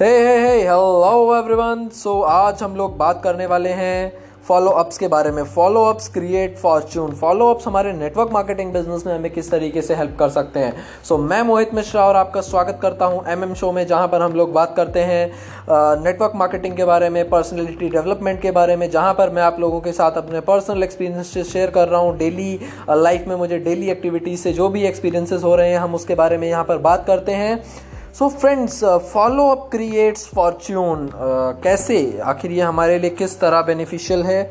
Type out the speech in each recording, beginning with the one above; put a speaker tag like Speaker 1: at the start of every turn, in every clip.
Speaker 1: हे हे हे hello everyone so आज हम लोग बात करने वाले हैं फॉलो अप्स के बारे में। Follow ups create fortune follow ups हमारे नेटवर्क मार्केटिंग बिज़नेस में हमें किस तरीके से हेल्प कर सकते हैं। सो so, मैं मोहित मिश्रा और आपका स्वागत करता हूँ एमएम शो में जहाँ पर हम लोग बात करते हैं नेटवर्क मार्केटिंग के बारे में पर्सनैलिटी डेवलपमेंट के बारे में जहाँ पर मैं आप लोगों के साथ अपने पर्सनल एक्सपीरियंस शेयर कर रहा हूँ। डेली लाइफ में मुझे डेली एक्टिविटीज़ से जो भी एक्सपीरियंसेस हो रहे हैं हम उसके बारे में यहाँ पर बात करते हैं। So friends follow up creates fortune कैसे? आखिर ये हमारे लिए किस तरह बेनिफिशियल है?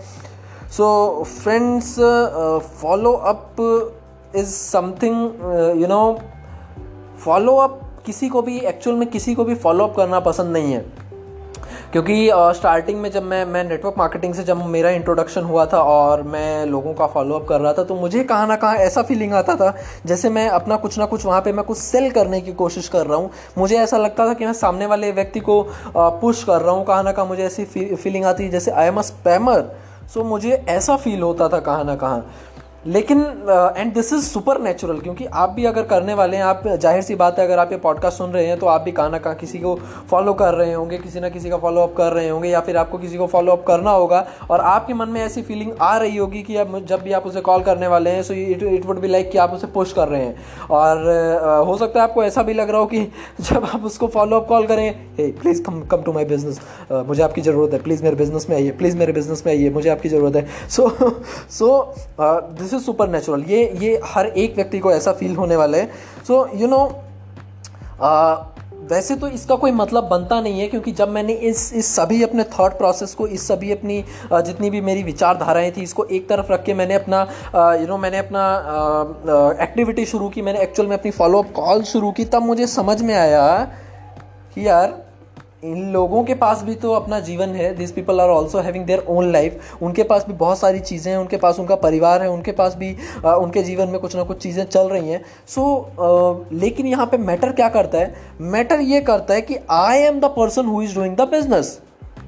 Speaker 1: So friends follow up is something you know follow up किसी को भी एक्चुअल में किसी को भी फॉलो अप करना पसंद नहीं है। क्योंकि स्टार्टिंग में जब मैं मैं नेटवर्क मार्केटिंग से जब मेरा इंट्रोडक्शन हुआ था और मैं लोगों का फॉलोअप कर रहा था तो मुझे कहाँ ना कहाँ ऐसा फीलिंग आता था, जैसे मैं अपना कुछ ना कुछ वहाँ पे मैं कुछ सेल करने की कोशिश कर रहा हूँ। मुझे ऐसा लगता था कि मैं सामने वाले व्यक्ति को पुश कर रहा हूँ, कहाँ ना कहाँ मुझे ऐसी फीलिंग आती है, जैसे आई एम अ स्पैमर सो मुझे ऐसा फील होता था कहाँ ना कहाँ। लेकिन and this is super natural क्योंकि आप भी अगर करने वाले हैं आप ज़ाहिर सी बात है अगर आप ये पॉडकास्ट सुन रहे हैं तो आप भी कहाँ ना कहाँ किसी को फॉलो कर रहे होंगे किसी ना किसी का फॉलो अप कर रहे होंगे या फिर आपको किसी को फॉलो अप करना होगा और आपके मन में ऐसी फीलिंग आ रही होगी कि अब जब भी आप उसे कॉल करने वाले हैं so it it would be like कि आप उसे पुश कर रहे हैं। और uh, हो सकता है आपको ऐसा भी लग रहा हो कि जब आप उसको फॉलो अप कॉल करें hey please come come to my business मुझे आपकी ज़रूरत है. प्लीज़ मेरे बिज़नेस में आइए. प्लीज़ मेरे बिज़नेस में आइए. मुझे आपकी ज़रूरत है. So so this is super natural ये ये हर एक व्यक्ति को ऐसा फील होने वाला है. सो यू नो वैसे तो इसका कोई मतलब बनता नहीं है, क्योंकि जब मैंने इस इस सभी अपने थॉट प्रोसेस को, इस सभी अपनी जितनी भी मेरी विचारधाराएँ थी, इसको एक तरफ़ रख के मैंने अपना यू नो मैंने अपना एक्टिविटी शुरू की. मैंने एक्चुअल में अपनी फॉलोअप कॉल शुरू की. तब मुझे समझ में आया कि यार इन लोगों के पास भी तो अपना जीवन है. This people are also having their own life उनके पास भी बहुत सारी चीज़ें हैं. उनके पास उनका परिवार है. उनके पास भी आ, उनके जीवन में कुछ ना कुछ चीज़ें चल रही हैं. सो so, लेकिन यहाँ पे मैटर क्या करता है? मैटर ये करता है कि I am the person who is doing the business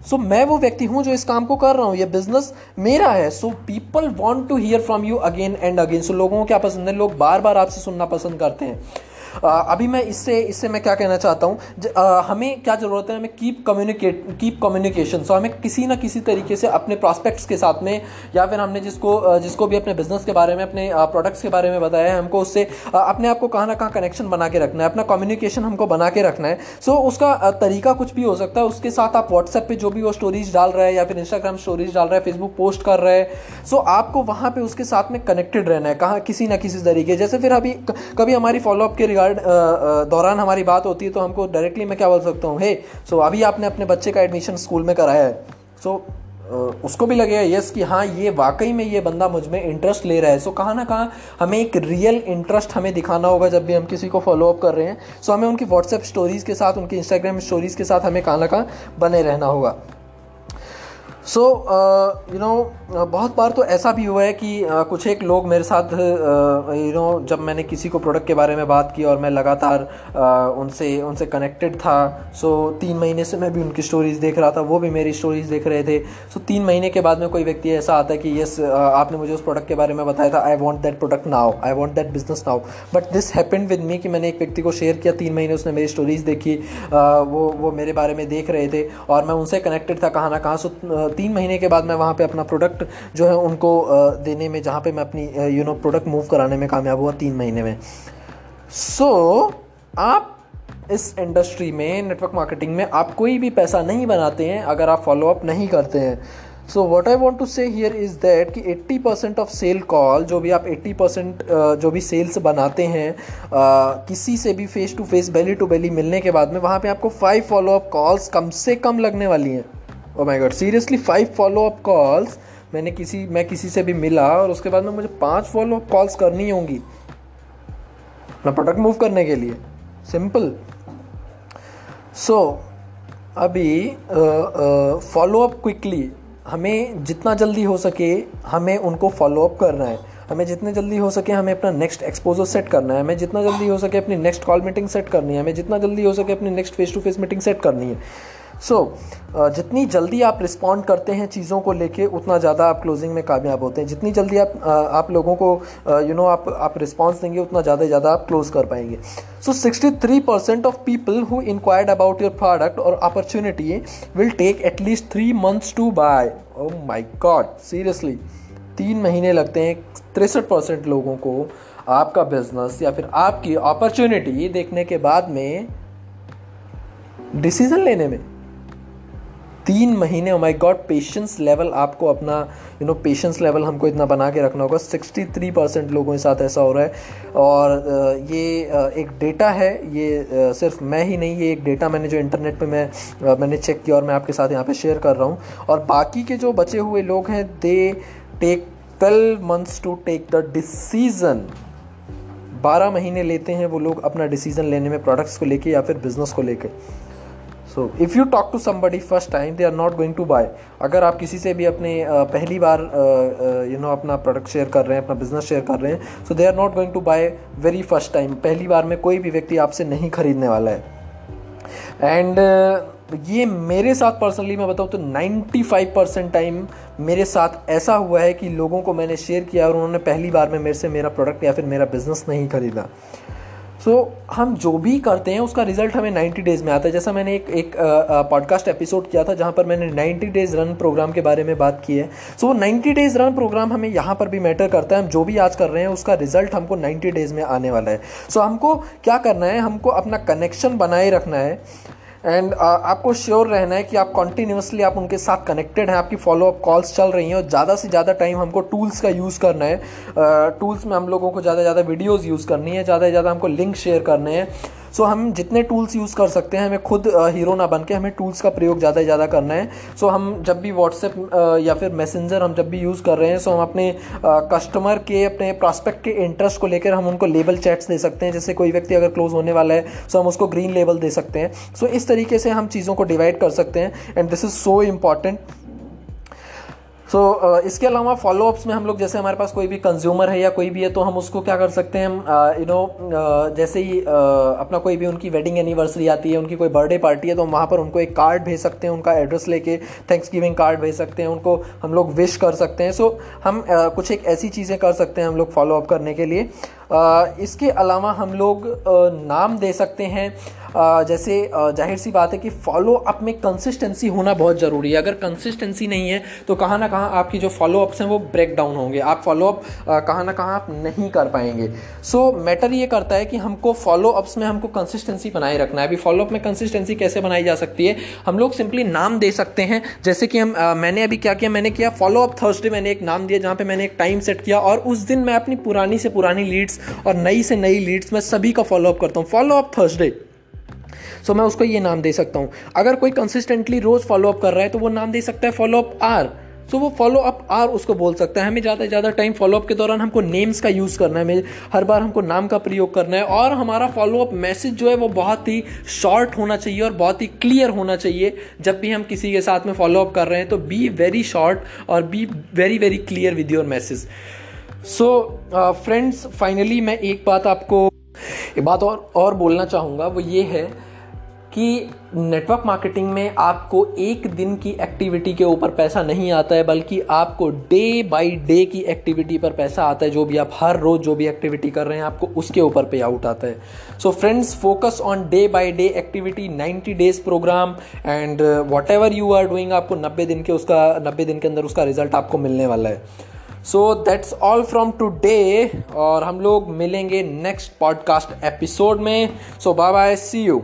Speaker 1: so मैं वो व्यक्ति हूँ जो इस काम को कर रहा हूँ. ये बिज़नेस मेरा है. So people want to hear from you again and again so लोगों को क्या पसंद है लोग बार बार आपसे सुनना पसंद करते हैं. अभी मैं इससे इससे मैं क्या कहना चाहता हूँ? हमें क्या ज़रूरत है? हमें keep communicate keep communication so हमें किसी ना किसी तरीके से अपने प्रॉस्पेक्ट्स के साथ में या फिर हमने जिसको जिसको भी अपने बिज़नेस के बारे में अपने प्रोडक्ट्स के बारे में बताया है हमको उससे अपने आप को कहाँ ना कहाँ कनेक्शन बना के रखना है अपना कम्युनिकेशन हमको बना के रखना है। सो so, उसका तरीका कुछ भी हो सकता है। उसके साथ आप व्हाट्सएप पे जो भी वो स्टोरीज डाल रहा है या फिर इंस्टाग्राम स्टोरीज डाल रहा है फेसबुक पोस्ट कर रहे हैं। सो so, आपको वहाँ पे उसके साथ में कनेक्टेड रहना है कहाँ किसी ना किसी तरीके जैसे फिर अभी कभी हमारी फॉलोअप के रिगार्ड रिगार्ड दौरान हमारी बात होती है तो हमको डायरेक्टली मैं क्या बोल सकता हूँ हे सो अभी आपने अपने बच्चे का एडमिशन स्कूल में कराया है सो उसको भी लगेगा यस कि हाँ ये वाकई में ये बंदा मुझमें इंटरेस्ट ले रहा है सो कहाँ ना कहाँ हमें एक रियल इंटरेस्ट हमें दिखाना होगा जब भी हम किसी को फॉलो अप कर रहे हैं सो हमें उनकी व्हाट्सएप स्टोरीज़ के साथ, उनकी इंस्टाग्राम स्टोरीज़ के साथ हमें कहाँ ना कहाँ बने रहना होगा। सो यू नो बहुत बार तो ऐसा भी हुआ है कि uh, कुछ एक लोग मेरे साथ you uh, know you know, जब मैंने किसी को प्रोडक्ट के बारे में बात की और मैं लगातार uh, उनसे उनसे कनेक्टेड था सो so, तीन महीने से मैं भी उनकी स्टोरीज़ देख रहा था वो भी मेरी स्टोरीज़ देख रहे थे। सो so, तीन महीने के बाद में कोई व्यक्ति ऐसा आता है कि यस uh, आपने मुझे उस प्रोडक्ट के बारे में बताया था I want that product now I want that business now but this happened with me कि मैंने एक व्यक्ति को शेयर किया तीन महीने उसने मेरी स्टोरीज़ देखी uh, वो वो मेरे बारे में देख रहे थे और मैं उनसे कनेक्टेड था कहाँ ना कहाँ। सो तीन महीने के बाद मैं वहाँ पे अपना प्रोडक्ट जो है उनको देने में जहाँ पे मैं अपनी यू नो प्रोडक्ट मूव कराने में कामयाब हुआ तीन महीने में। सो so, आप इस इंडस्ट्री में नेटवर्क मार्केटिंग में आप कोई भी पैसा नहीं बनाते हैं अगर आप फॉलोअप नहीं करते हैं। So what I want to say here is that कि 80 परसेंट ऑफ़ सेल कॉल जो भी आप 80 परसेंट जो भी सेल्स बनाते हैं किसी से भी face to face belly to belly मिलने के बाद में वहाँ पे आपको फाइव फॉलोअप कॉल्स कम से कम लगने वाली हैं। ओ my God seriously five follow up calls मैंने किसी मैं किसी से भी मिला और उसके बाद में मुझे पाँच फॉलो अप कॉल्स करनी होंगी। मैं प्रोडक्ट मूव करने के लिए। सिंपल सो so, अभी फॉलो अप क्विकली हमें जितना जल्दी हो सके हमें उनको फॉलो अप करना है। हमें जितने जल्दी हो सके हमें अपना नेक्स्ट एक्सपोजर सेट करना है। हमें जितना जल्दी हो सके अपनी नेक्स्ट कॉल मीटिंग सेट करनी है। हमें जितना जल्दी हो सके अपनी next face to face meeting set करनी है। सो so, जितनी जल्दी आप रिस्पॉन्ड करते हैं चीज़ों को लेके उतना ज़्यादा आप क्लोजिंग में कामयाब होते हैं। जितनी जल्दी आप आप लोगों को यू नो आप आप रिस्पॉन्स देंगे उतना ज़्यादा ज़्यादा आप क्लोज कर पाएँगे। So sixty three percent of people who inquired about your product और opportunity will take at least three months to buy oh my God seriously तीन महीने लगते हैं तिरसठ परसेंट लोगों को आपका बिज़नेस या फिर आपकी अपॉर्चुनिटी देखने के बाद में डिसीज़न लेने में। तीन महीने oh my God patience level आपको अपना यू नो पेशेंस लेवल हमको इतना बना के रखना होगा। सिक्सटी थ्री परसेंट लोगों के साथ ऐसा हो रहा है। और ये एक डेटा है, ये सिर्फ़ मैं ही नहीं, ये एक डेटा मैंने जो इंटरनेट पे मैं मैंने चेक किया और मैं आपके साथ यहाँ पे शेयर कर रहा हूँ। और बाकी के जो बचे हुए लोग हैं they take twelve months to take the decision बारह महीने लेते हैं वो लोग अपना डिसीज़न लेने में प्रोडक्ट्स को लेके या फिर बिज़नेस को लेके। So if you talk to somebody first time they are not going to buy अगर आप किसी से भी अपने पहली बार यू नो अपना प्रोडक्ट शेयर कर रहे हैं, अपना बिज़नेस शेयर कर रहे हैं so they are not going to buy very first time पहली बार में कोई भी व्यक्ति आपसे नहीं खरीदने वाला है। एंड ये मेरे साथ पर्सनली मैं बताऊँ तो 95 परसेंट टाइम मेरे साथ ऐसा हुआ है कि लोगों को मैंने शेयर किया और उन्होंने पहली बार में मेरे से मेरा प्रोडक्ट या फिर मेरा बिज़नेस नहीं खरीदा। सो so, हम जो भी करते हैं उसका रिज़ल्ट हमें 90 डेज़ में आता है। जैसा मैंने एक एक पॉडकास्ट एपिसोड किया था जहाँ पर मैंने 90 डेज़ रन प्रोग्राम के बारे में बात की है। सो so, वो 90 डेज़ रन प्रोग्राम हमें यहाँ पर भी मैटर करता है। हम जो भी आज कर रहे हैं उसका रिज़ल्ट हमको 90 डेज़ में आने वाला है। सो so, हमको क्या करना है? हमको अपना कनेक्शन बनाए रखना है। एंड uh, आपको श्योर रहना है कि आप कंटिन्यूसली आप उनके साथ कनेक्टेड हैं आपकी फॉलोअप कॉल्स चल रही हैं और ज़्यादा से ज़्यादा टाइम हमको टूल्स का यूज़ करना है। टूल्स uh, में हम लोगों को ज़्यादा से ज़्यादा वीडियोज़ यूज़ करनी है ज़्यादा से ज़्यादा हमको लिंक शेयर करने हैं। सो so, हम जितने टूल्स यूज़ कर सकते हैं हमें खुद हीरो ना बन के हमें टूल्स का प्रयोग ज़्यादा से ज़्यादा करना है। सो so, हम जब भी व्हाट्सएप या फिर मैसेंजर हम जब भी यूज़ कर रहे हैं सो so हम अपने कस्टमर के अपने प्रॉस्पेक्ट के इंटरेस्ट को लेकर हम उनको लेबल चैट्स दे सकते हैं। जैसे कोई व्यक्ति अगर क्लोज होने वाला है सो हम उसको ग्रीन लेबल दे सकते हैं। सो so, इस तरीके से हम चीज़ों को डिवाइड कर सकते हैं। And this is so important so so, uh, इसके अलावा फॉलोअप्स में हम लोग जैसे हमारे पास कोई भी कंज्यूमर है या कोई भी है तो हम उसको क्या कर सकते हैं यू uh, नो uh, जैसे ही uh, अपना कोई भी उनकी वेडिंग एनिवर्सरी आती है उनकी कोई बर्थडे पार्टी है तो हम वहाँ पर उनको एक कार्ड भेज सकते हैं उनका एड्रेस लेके थैंक्स गिविंग कार्ड भेज सकते हैं उनको हम लोग विश कर सकते हैं। सो so, हम uh, कुछ एक ऐसी चीज़ें कर सकते हैं हम लोग फॉलोअप करने के लिए। Uh, इसके अलावा हम लोग नाम दे सकते हैं। जैसे ज़ाहिर सी बात है कि फॉलो अप में कंसिस्टेंसी होना बहुत ज़रूरी है। अगर कंसिस्टेंसी नहीं है तो कहाँ ना कहाँ आपकी जो फॉलो अप्स हैं वो ब्रेक डाउन होंगे। आप फॉलो अप कहाँ ना कहाँ आप नहीं कर पाएँगे। सो so, मैटर ये करता है कि हमको फॉलो अप्स में हमको कंसिस्टेंसी बनाए रखना है। अभी फॉलो अप में कंसिस्टेंसी कैसे बनाई जा सकती है? हम लोग सिंपली नाम दे सकते हैं। जैसे कि हम आ, मैंने अभी क्या किया? मैंने किया फॉलो अप थर्सडे मैंने एक नाम दिया जहाँ पे मैंने एक टाइम सेट किया और उस दिन मैं अपनी पुरानी से पुरानी लीड्स और नई से नई लीड्स मैं सभी का फॉलो अप करता हूँ। फॉलो अप थर्सडे सो मैं उसको ये नाम दे सकता हूँ। अगर कोई कंसिस्टेंटली रोज़ फॉलोअप कर रहा है तो वो नाम दे सकता है फॉलोअप आर सो वो फॉलो अप आर उसको बोल सकता है। हमें ज़्यादा से ज़्यादा टाइम फॉलोअप के दौरान हमको नेम्स का यूज़ करना है। हर बार हमको नाम का प्रयोग करना है। और हमारा फॉलोअप मैसेज जो है, वो बहुत ही शॉर्ट होना चाहिए और बहुत ही क्लियर होना चाहिए। जब भी हम किसी के साथ में फॉलोअप कर रहे हैं तो बी वेरी शॉर्ट और be very very clear with your message so friends finally मैं एक बात आपको एक बात और और बोलना चाहूँगा। वो ये है कि नेटवर्क मार्केटिंग में आपको एक दिन की एक्टिविटी के ऊपर पैसा नहीं आता है, बल्कि आपको डे बाय डे की एक्टिविटी पर पैसा आता है, जो भी आप हर रोज़ जो भी एक्टिविटी कर रहे हैं, आपको उसके ऊपर पे आउट आता है। So friends focus on day by day activity 90 days programme and whatever you are doing आपको 90 दिन के उसका 90 दिन के अंदर उसका रिज़ल्ट आपको मिलने वाला है। So that's all from today और हम लोग मिलेंगे नेक्स्ट पॉडकास्ट एपिसोड में। So bye bye see you